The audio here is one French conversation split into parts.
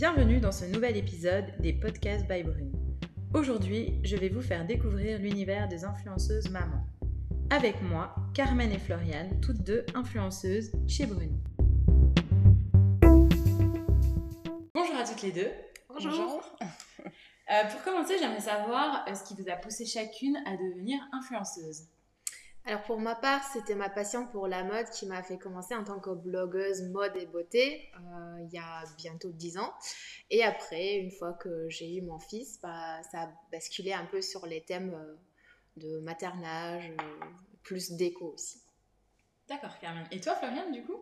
Bienvenue dans ce nouvel épisode des podcasts by Brune. Aujourd'hui, je vais vous faire découvrir l'univers des influenceuses mamans. Avec moi, Carmen et Floriane, toutes deux influenceuses chez Brune. Bonjour à toutes les deux. Bonjour. Euh, pour commencer, j'aimerais savoir euh, ce qui vous a poussé chacune à devenir influenceuse. Alors pour ma part, c'était ma passion pour la mode qui m'a fait commencer en tant que blogueuse mode et beauté euh, il y a bientôt 10 ans. Et après, une fois que j'ai eu mon fils, bah, ça a basculé un peu sur les thèmes euh, de maternage, euh, plus déco aussi. D'accord, Carmen. Et toi, Floriane, du coup?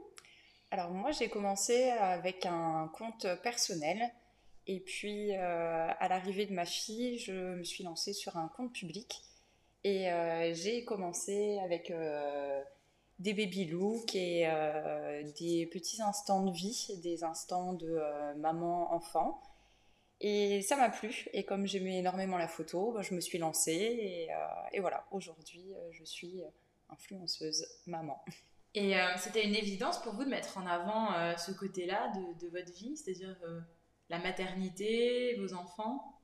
Alors moi, j'ai commencé avec un compte personnel. Et puis, à l'arrivée de ma fille, je me suis lancée sur un compte public. Et euh, j'ai commencé avec euh, des baby looks et euh, des petits instants de vie, des instants de maman-enfant. Et ça m'a plu. Et comme j'aimais énormément la photo, bah, je me suis lancée. Et, voilà, aujourd'hui, je suis influenceuse maman. Et c'était une évidence pour vous de mettre en avant ce côté-là de, votre vie, c'est-à-dire la maternité, vos enfants?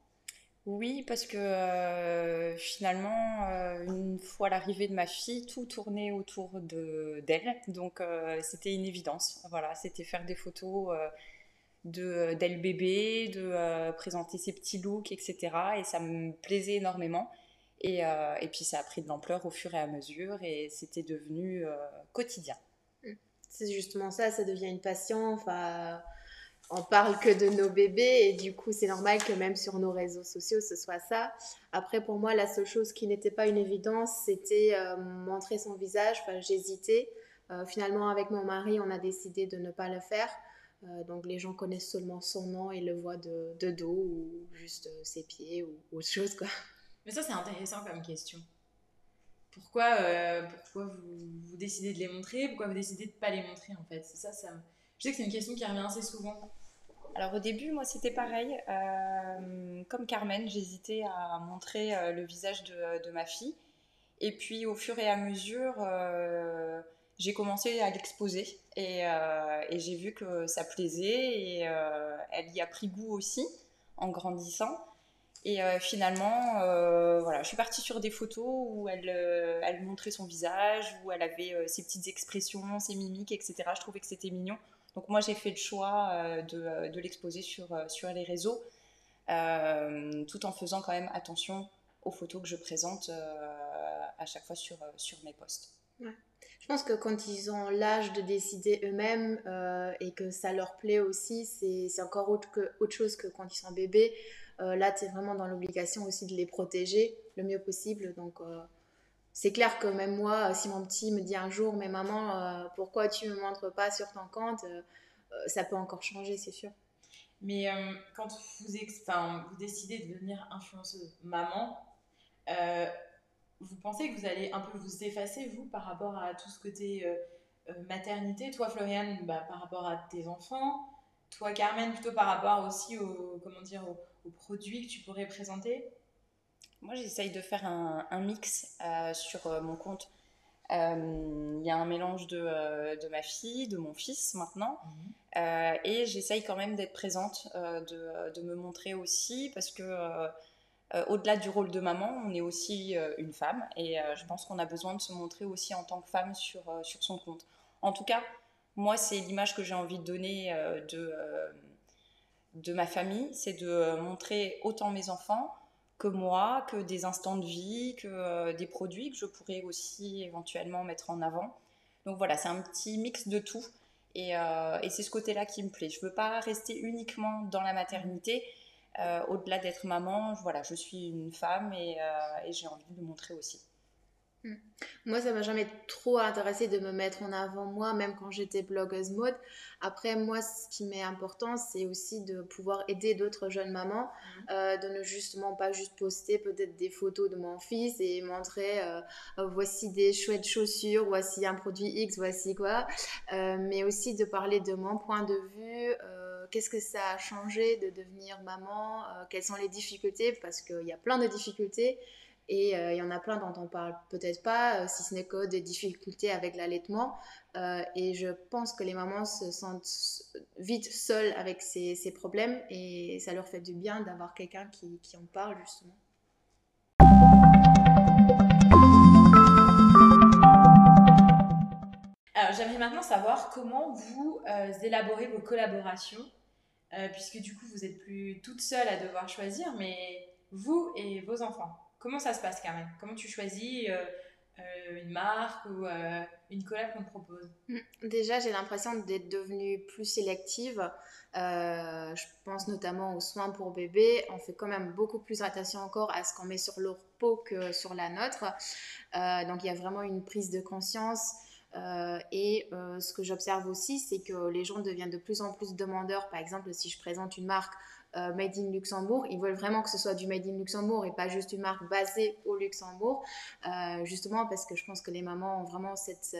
Oui, parce que euh, finalement, euh, une fois l'arrivée de ma fille, tout tournait autour de d'elle. Donc euh, c'était une évidence. Voilà, c'était faire des photos de d'elle bébé, de présenter ses petits looks, etc. Et ça me plaisait énormément. Et, et puis ça a pris de l'ampleur au fur et à mesure et c'était devenu quotidien. C'est justement ça, ça devient une passion. Enfin on parle que de nos bébés et du coup c'est normal que même sur nos réseaux sociaux ce soit ça. Après pour moi la seule chose qui n'était pas une évidence c'était euh, montrer son visage, enfin j'hésitais. Euh, finalement avec mon mari on a décidé de ne pas le faire. Euh, donc les gens connaissent seulement son nom et le voient de, dos ou juste ses pieds ou autre chose quoi. Mais ça c'est intéressant comme question. Pourquoi, pourquoi vous, décidez de les montrer? Pourquoi vous décidez de ne pas les montrer en fait? C'est ça, ça je sais que c'est une question qui revient assez souvent. Alors au début, moi c'était pareil. Euh, comme Carmen, j'hésitais à montrer euh, le visage de, ma fille. Et puis au fur et à mesure, euh, j'ai commencé à l'exposer. Et, et j'ai vu que ça plaisait. Et elle y a pris goût aussi en grandissant. Et finalement, voilà, je suis partie sur des photos où elle, elle montrait son visage, où elle avait ses petites expressions, ses mimiques, etc. Je trouvais que c'était mignon. Donc moi j'ai fait le choix euh, euh, de, l'exposer sur, euh, sur les réseaux, tout en faisant quand même attention aux photos que je présente à chaque fois sur, sur mes posts. Je pense que quand ils ont l'âge de décider eux-mêmes et que ça leur plaît aussi, c'est encore autre, que, autre chose que quand ils sont bébés. là, tu es vraiment dans l'obligation aussi de les protéger le mieux possible. Donc, c'est clair que même moi, si mon petit me dit un jour, mais maman, euh, pourquoi tu me montres pas sur ton compte euh, euh, Ça peut encore changer, c'est sûr. Mais quand vous, vous décidez de devenir influenceuse maman, vous pensez que vous allez un peu vous effacer, vous, par rapport à tout ce côté maternité? Toi, Floriane, bah, par rapport à tes enfants. Toi, Carmen, plutôt par rapport aussi aux, comment dire, aux produits que tu pourrais présenter? Moi, j'essaye de faire un, mix euh, sur euh, mon compte. Euh, il y a un mélange de, de, ma fille, de mon fils maintenant. Mhm. et j'essaye quand même d'être présente, de, de, me montrer aussi, parce que au-delà du rôle de maman, on est aussi une femme. Et je pense qu'on a besoin de se montrer aussi en tant que femme sur, sur son compte. En tout cas, moi, c'est l'image que j'ai envie de donner de, de ma famille, c'est de montrer autant mes enfants que moi, que des instants de vie, que euh, des produits que je pourrais aussi éventuellement mettre en avant. Donc voilà, c'est un petit mix de tout. Et, euh, c'est ce côté-là qui me plaît. Je ne veux pas rester uniquement dans la maternité. Euh, au-delà d'être maman, voilà, je suis une femme et, et j'ai envie de le montrer aussi. Hmm. Moi, ça m'a jamais trop intéressé de me mettre en avant moi, même quand j'étais blogueuse mode. Après, moi, ce qui m'est important, c'est aussi de pouvoir aider d'autres jeunes mamans, hmm. euh, de ne justement pas juste poster peut-être des photos de mon fils et montrer euh, euh, voici des chouettes chaussures, voici un produit X, voici quoi, mais aussi de parler de mon point de vue. Qu'est-ce que ça a changé de devenir maman Quelles sont les difficultés Parce qu'il y a plein de difficultés. Et euh, il y en a plein dont on parle peut-être pas, euh, si ce n'est que des difficultés avec l'allaitement. Euh, et je pense que les mamans se sentent vite seules avec ces, ces problèmes et ça leur fait du bien d'avoir quelqu'un qui, qui en parle justement. Alors j'aimerais maintenant savoir comment vous élaborez vos collaborations, puisque du coup vous êtes plus toute seule à devoir choisir, mais vous et vos enfants. Comment ça se passe, Carmen? Comment tu choisis euh, euh, une marque ou euh, une collab qu'on te propose? Mm. Déjà, j'ai l'impression d'être devenue plus sélective. je pense notamment aux soins pour bébé. On fait quand même beaucoup plus attention encore à ce qu'on met sur leur peau que sur la nôtre. donc, il y a vraiment une prise de conscience. et ce que j'observe aussi, c'est que les gens deviennent de plus en plus demandeurs. Par exemple, si je présente une marque euh, made in Luxembourg. Ils veulent vraiment que ce soit du Made in Luxembourg et pas juste une marque basée au Luxembourg, euh, justement parce que je pense que les mamans ont vraiment cette,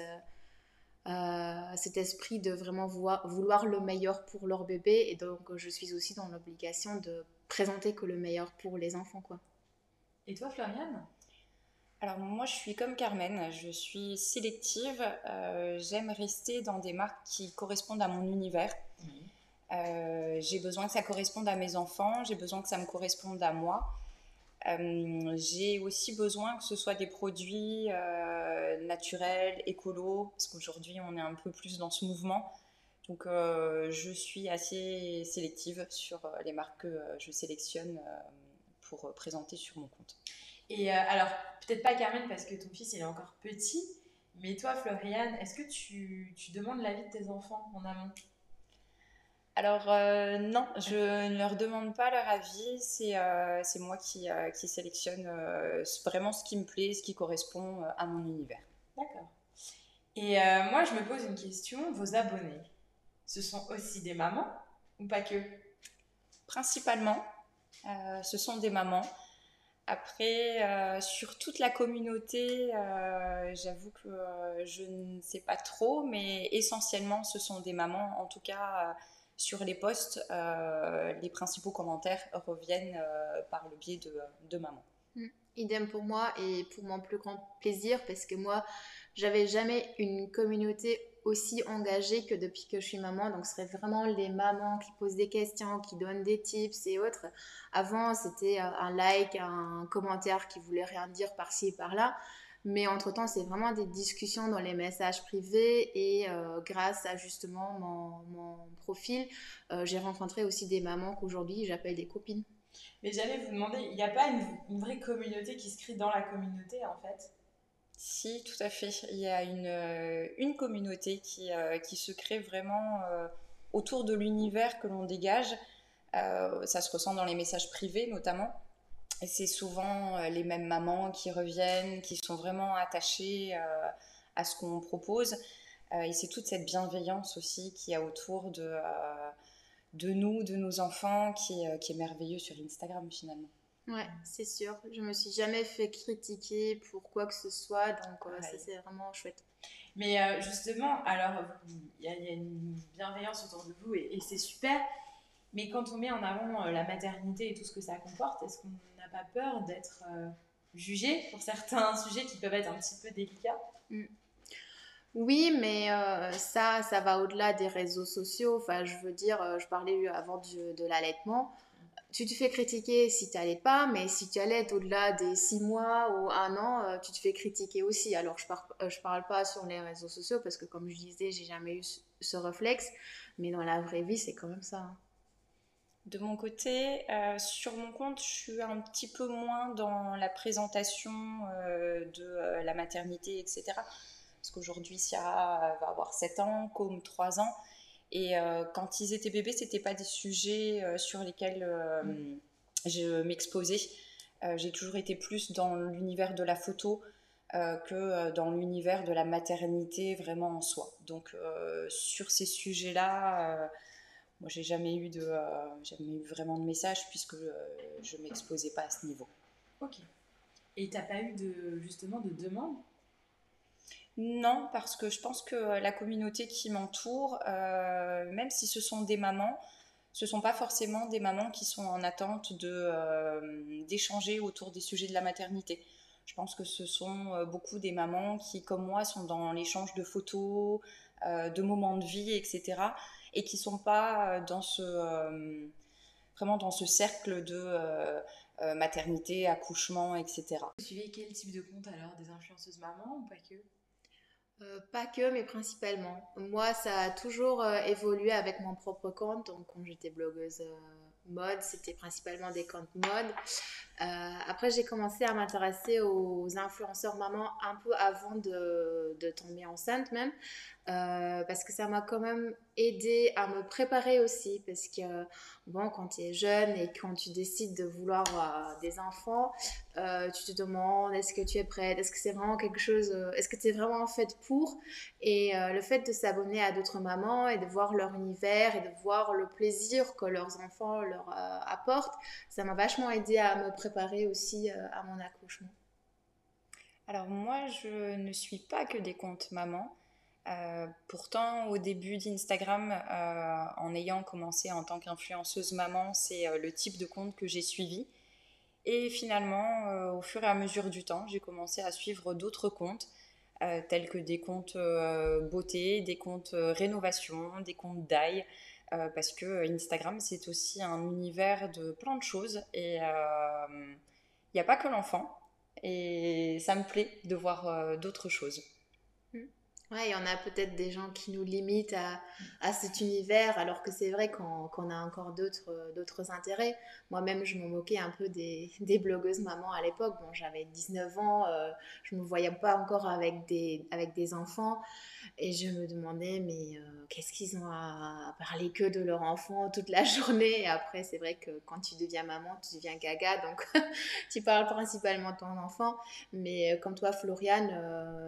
euh, cet esprit de vraiment vouloir, vouloir le meilleur pour leur bébé et donc je suis aussi dans l'obligation de présenter que le meilleur pour les enfants. Quoi. Et toi, Floriane? Alors moi je suis comme Carmen, je suis sélective, j'aime rester dans des marques qui correspondent à mon univers. Euh, j'ai besoin que ça corresponde à mes enfants, j'ai besoin que ça me corresponde à moi. Euh, j'ai aussi besoin que ce soit des produits euh, naturels, écolos, parce qu'aujourd'hui on est un peu plus dans ce mouvement. Donc je suis assez sélective sur les marques que je sélectionne pour présenter sur mon compte. Et alors, peut-être pas Carmen parce que ton fils il est encore petit, mais toi Floriane, est-ce que tu, tu demandes l'avis de tes enfants en amont? Alors euh, non, je ne leur demande pas leur avis, c'est euh, moi qui, euh, qui sélectionne vraiment ce qui me plaît, ce qui correspond à mon univers. D'accord. Et moi, je me pose une question, vos abonnés, ce sont aussi des mamans ou pas que? Principalement, ce sont des mamans. Après, sur toute la communauté, j'avoue que je ne sais pas trop, mais essentiellement, ce sont des mamans. En tout cas, sur les posts, euh, les principaux commentaires reviennent euh, par le biais de, de maman. Mm. Idem pour moi et pour mon plus grand plaisir parce que moi, j'avais jamais une communauté aussi engagée que depuis que je suis maman. Donc, ce serait vraiment les mamans qui posent des questions, qui donnent des tips et autres. Avant, c'était un like, un commentaire qui voulait rien dire par-ci et par-là. Mais entre-temps, c'est vraiment des discussions dans les messages privés et euh, grâce à justement mon, profil, euh, j'ai rencontré aussi des mamans qu'aujourd'hui j'appelle des copines. Mais j'allais vous demander, il n'y a pas une, vraie communauté qui se crée dans la communauté en fait? Si, tout à fait. Il y a une, euh, une communauté qui, qui se crée vraiment autour de l'univers que l'on dégage. ça se ressent dans les messages privés notamment. Et c'est souvent euh, les mêmes mamans qui reviennent, qui sont vraiment attachées euh, à ce qu'on propose. Euh, et c'est toute cette bienveillance aussi qu'il y a autour de, de nous, de nos enfants, qui, qui est merveilleux sur Instagram finalement. Ouais, c'est sûr. Je me suis jamais fait critiquer pour quoi que ce soit, donc ça c'est vraiment chouette. Mais justement, alors il y, a une bienveillance autour de vous et, et c'est super. Mais quand on met en avant la maternité et tout ce que ça comporte, est-ce qu'on pas peur d'être euh, jugé pour certains sujets qui peuvent être un petit peu délicats? Mm. Oui, mais euh, ça, ça va au-delà des réseaux sociaux. Enfin, je veux dire, euh, je parlais avant de l'allaitement. Tu te fais critiquer si tu n'allais pas, mais si tu allaites au-delà des six mois ou un an, tu te fais critiquer aussi. Alors, je ne parle pas sur les réseaux sociaux parce que, comme je disais, j'ai jamais eu ce réflexe. Mais dans la vraie vie, c'est quand même ça. De mon côté, euh, sur mon compte, je suis un petit peu moins dans la présentation euh, de euh, la maternité, etc. Parce qu'aujourd'hui, Ciara va avoir 7 ans, comme 3 ans. Et quand ils étaient bébés, ce n'était pas des sujets sur lesquels je m'exposais. J'ai toujours été plus dans l'univers de la photo que dans l'univers de la maternité vraiment en soi. Donc sur ces sujets-là moi, j'ai jamais eu de, euh, jamais eu vraiment de message puisque euh, je m'exposais pas à ce niveau. Ok. Et t'as pas eu de justement de demande? Non, parce que je pense que la communauté qui m'entoure, euh, même si ce sont des mamans, ce sont pas forcément des mamans qui sont en attente de d'échanger autour des sujets de la maternité. Je pense que ce sont beaucoup des mamans qui, comme moi, sont dans l'échange de photos, de moments de vie, etc. Et qui sont pas dans ce vraiment dans ce cercle de maternité, accouchement, etc. Vous suivez quel type de compte alors Des influenceuses mamans ou pas que? Euh, pas que, mais principalement. Moi, ça a toujours euh, évolué avec mon propre compte. Donc, quand j'étais blogueuse euh, mode, c'était principalement des comptes mode. après, j'ai commencé à m'intéresser aux influenceurs mamans un peu avant de, de tomber enceinte même. parce que ça m'a quand même aidé à me préparer aussi. Parce que, bon, quand tu es jeune et quand tu décides de vouloir des enfants, euh, tu te demandes est-ce que tu es prête, est-ce que c'est vraiment quelque chose, euh, est-ce que tu es vraiment faite pour? Et euh, le fait de s'abonner à d'autres mamans et de voir leur univers et de voir le plaisir que leurs enfants leur apportent, ça m'a vachement aidé à me préparer aussi à mon accouchement. Alors moi, je ne suis pas que des comptes mamans. pourtant, au début d'Instagram, en ayant commencé en tant qu'influenceuse maman, c'est le type de compte que j'ai suivi. Et finalement, euh, au fur et à mesure du temps, j'ai commencé à suivre d'autres comptes, euh, tels que des comptes euh, beauté, des comptes rénovation, des comptes d'ail, parce que Instagram, c'est aussi un univers de plein de choses. Et il n'y a pas que l'enfant. Et ça me plaît de voir d'autres choses. Ouais, il y en a peut-être des gens qui nous limitent à, à cet univers, alors que c'est vrai qu'on a encore d'autres intérêts. Moi-même, je me moquais un peu des, des blogueuses mamans à l'époque. Bon, j'avais 19 ans, euh, je ne me voyais pas encore avec des, avec des enfants. Et je me demandais, mais euh, qu'est-ce qu'ils ont à parler que de leur enfant toute la journée? Et après, c'est vrai que quand tu deviens maman, tu deviens gaga, donc tu parles principalement de ton enfant. Mais euh, comme toi, Floriane,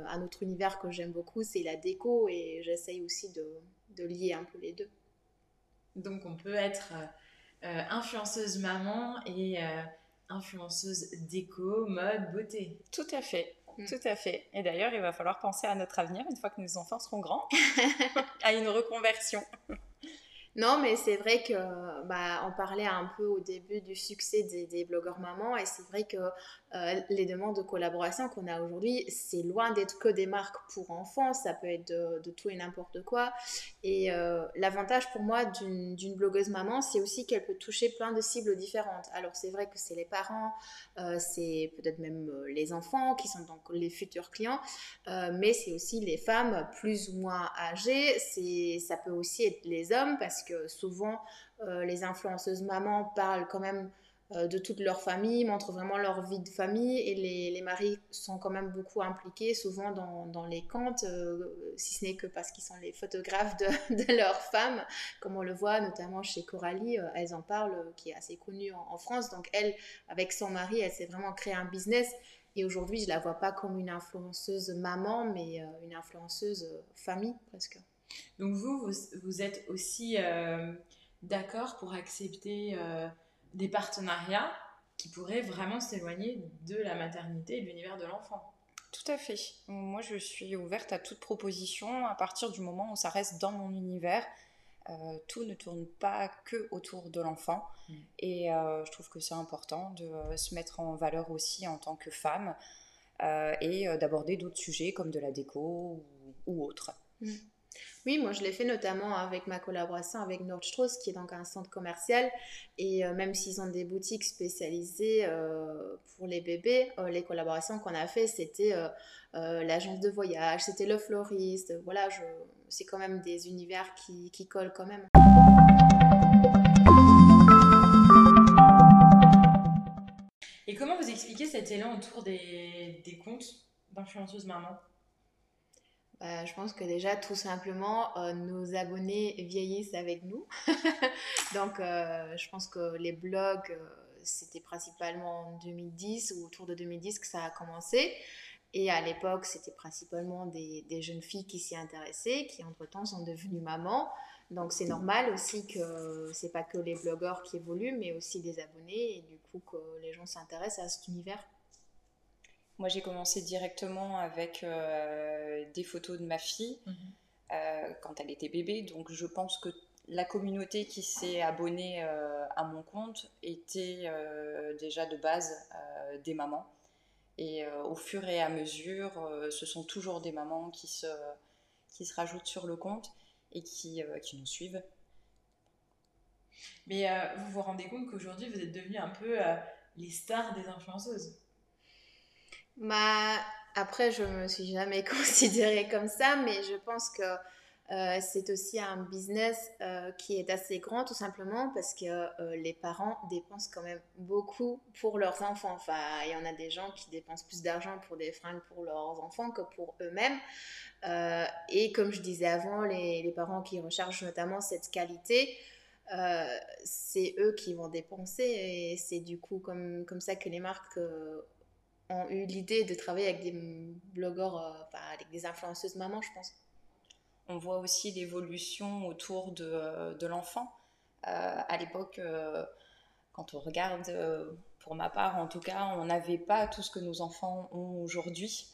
un autre univers que j'aime beaucoup, c'est la déco et j'essaye aussi de, de, lier un peu les deux. Donc on peut être euh, influenceuse maman et euh, influenceuse déco, mode, beauté. Tout à fait. Mm. Tout à fait. Et d'ailleurs, il va falloir penser à notre avenir une fois que nos enfants seront grands, à une reconversion. Non, mais c'est vrai que bah, on parlait un peu au début du succès des, blogueurs mamans et c'est vrai que euh, les demandes de collaboration qu'on a aujourd'hui, c'est loin d'être que des marques pour enfants, ça peut être de, tout et n'importe quoi. Et euh, l'avantage pour moi d'une blogueuse maman, c'est aussi qu'elle peut toucher plein de cibles différentes. Alors c'est vrai que c'est les parents, euh, c'est peut-être même les enfants qui sont donc les futurs clients, mais c'est aussi les femmes plus ou moins âgées, ça peut aussi être les hommes parce que souvent les influenceuses mamans parlent quand même euh, de toute leur famille, montrent vraiment leur vie de famille et les, maris sont quand même beaucoup impliqués, souvent dans, les contes, euh, si ce n'est que parce qu'ils sont les photographes de, leurs femmes, comme on le voit notamment chez Coralie, euh, elles en parlent, qui est assez connue en, France. Donc elle, avec son mari, elle s'est vraiment créé un business. Et aujourd'hui, je la vois pas comme une influenceuse maman, mais une influenceuse famille presque. Donc vous, vous, vous êtes aussi d'accord pour accepter des partenariats qui pourraient vraiment s'éloigner de la maternité et de l'univers de l'enfant? Tout à fait. Moi, je suis ouverte à toute proposition à partir du moment où ça reste dans mon univers. Euh, tout ne tourne pas que autour de l'enfant. Mm. Et euh, je trouve que c'est important de euh, se mettre en valeur aussi en tant que femme et d'aborder d'autres sujets comme de la déco ou, ou autres. Mm. Oui, moi je l'ai fait notamment avec ma collaboration avec Nordstrauss, qui est donc un centre commercial. Et euh, même s'ils ont des boutiques spécialisées euh, pour les bébés, euh, les collaborations qu'on a fait, c'était l'agence de voyage, c'était le floriste. Voilà, c'est quand même des univers qui, collent quand même. Et comment vous expliquez cet élan autour des, des comptes d'influenceuses maman? Bah, je pense que déjà, tout simplement, euh, nos abonnés vieillissent avec nous. Donc, euh, je pense que les blogs, euh, c'était principalement en 2010 ou autour de 2010 que ça a commencé. Et à l'époque, c'était principalement des, jeunes filles qui s'y intéressaient, qui entre-temps sont devenues mamans. Donc, c'est normal aussi que c'est pas que les blogueurs qui évoluent, mais aussi des abonnés, et du coup, que les gens s'intéressent à cet univers. Moi, j'ai commencé directement avec euh, des photos de ma fille mhm. euh, quand elle était bébé. Donc, je pense que la communauté qui s'est abonnée euh, à mon compte était déjà de base des mamans. Et au fur et à mesure, ce sont toujours des mamans qui se, qui se rajoutent sur le compte et qui, qui nous suivent. Mais vous vous rendez compte qu'aujourd'hui, vous êtes devenus un peu les stars des influenceuses bah, Après, je me suis jamais considérée comme ça, mais je pense que euh, c'est aussi un business euh, qui est assez grand tout simplement parce que euh, les parents dépensent quand même beaucoup pour leurs enfants. Enfin, il y en a des gens qui dépensent plus d'argent pour des fringues pour leurs enfants que pour eux-mêmes. et comme je disais avant, les, les, parents qui recherchent notamment cette qualité, c'est eux qui vont dépenser et c'est du coup comme, comme ça que les marques ont eu l'idée de travailler avec des blogueurs, enfin, avec des influenceuses mamans, je pense on voit aussi l'évolution autour de, euh, de l'enfant. Euh, à l'époque, euh, quand on regarde, pour ma part en tout cas, on n'avait pas tout ce que nos enfants ont aujourd'hui.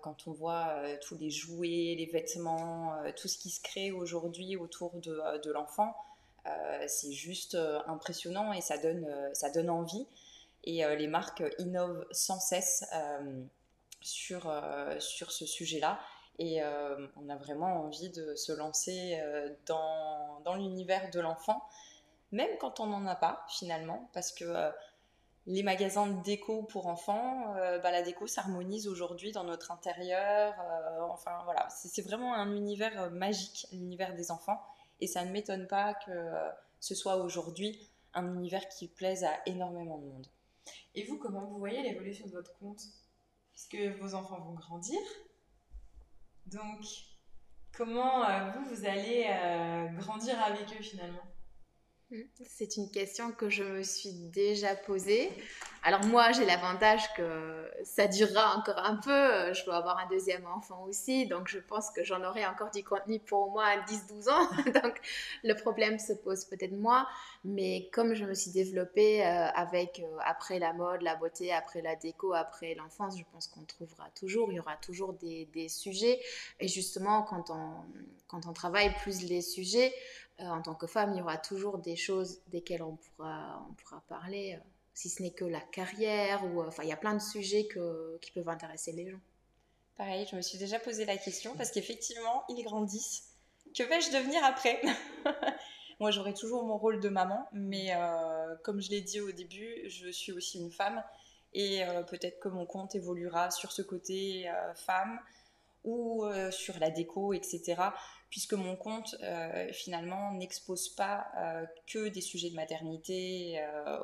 quand on voit tous les jouets, les vêtements, tout ce qui se crée aujourd'hui autour de, de l'enfant, c'est juste impressionnant et ça donne, ça donne envie. Et les marques innovent sans cesse sur, sur ce sujet-là. Et euh, on a vraiment envie de se lancer euh, dans, dans l'univers de l'enfant, même quand on n'en a pas finalement, parce que euh, les magasins de déco pour enfants, bah, la déco s'harmonise aujourd'hui dans notre intérieur. enfin voilà, c'est vraiment un univers magique, l'univers des enfants. Et ça ne m'étonne pas que ce soit aujourd'hui un univers qui plaise à énormément de monde. Et vous, comment vous voyez l'évolution de votre compte? Est-ce que vos enfants vont grandir. Donc, comment euh, vous, vous allez euh, grandir avec eux finalement? C'est une question que je me suis déjà posée. Alors moi, j'ai l'avantage que ça durera encore un peu. Je dois avoir un deuxième enfant aussi, donc je pense que j'en aurai encore du contenu pour moi à 10-12 ans. donc le problème se pose peut-être moi, mais comme je me suis développée euh, avec euh, après la mode, la beauté, après la déco, après l'enfance, je pense qu'on trouvera toujours, il y aura toujours des, sujets. Et justement, quand on travaille plus les sujets, euh, en tant que femme, il y aura toujours des choses desquelles on pourra, on pourra parler si ce n'est que la carrière, ou enfin il y a plein de sujets qui peuvent intéresser les gens. Pareil, je me suis déjà posé la question parce qu'effectivement, ils grandissent. Que vais-je devenir après Moi, j'aurai toujours mon rôle de maman, mais euh, comme je l'ai dit au début, je suis aussi une femme et euh, peut-être que mon compte évoluera sur ce côté euh, femme ou sur la déco, etc. Puisque mon compte, finalement, n'expose pas que des sujets de maternité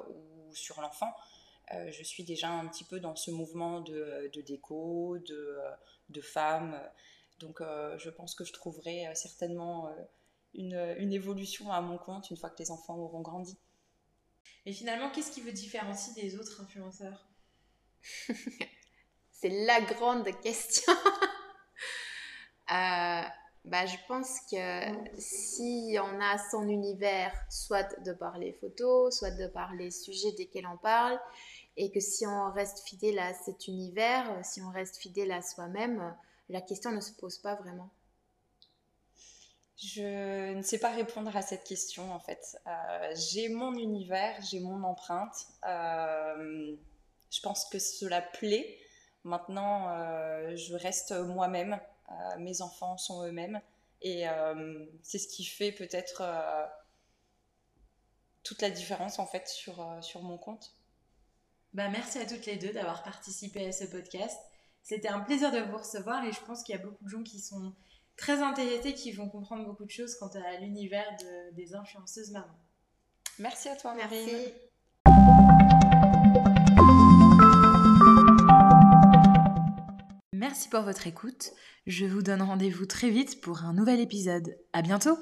ou sur l'enfant, euh, je suis déjà un petit peu dans ce mouvement de, déco, de, de femmes. Donc euh, je pense que je trouverai euh, certainement une, évolution à mon compte une fois que les enfants auront grandi. Et finalement, qu'est-ce qui vous différencie des autres influenceurs? C'est la grande question. Bah, je pense que si on a son univers, soit de par les photos, soit de par les sujets desquels on parle, et que si on reste fidèle à cet univers, si on reste fidèle à soi-même, la question ne se pose pas vraiment. Je ne sais pas répondre à cette question en fait. Euh, j'ai mon univers, j'ai mon empreinte. Euh, je pense que cela plaît. Maintenant, euh, je reste moi-même. Euh, mes enfants sont eux-mêmes. Et euh, c'est ce qui fait peut-être euh, toute la différence en fait sur, sur mon compte. Bah, merci à toutes les deux d'avoir participé à ce podcast. C'était un plaisir de vous recevoir et je pense qu'il y a beaucoup de gens qui sont très intéressés, qui vont comprendre beaucoup de choses quant à l'univers de, des influenceuses mamans. Merci à toi, Marine. Merci pour votre écoute. Je vous donne rendez-vous très vite pour un nouvel épisode. À bientôt!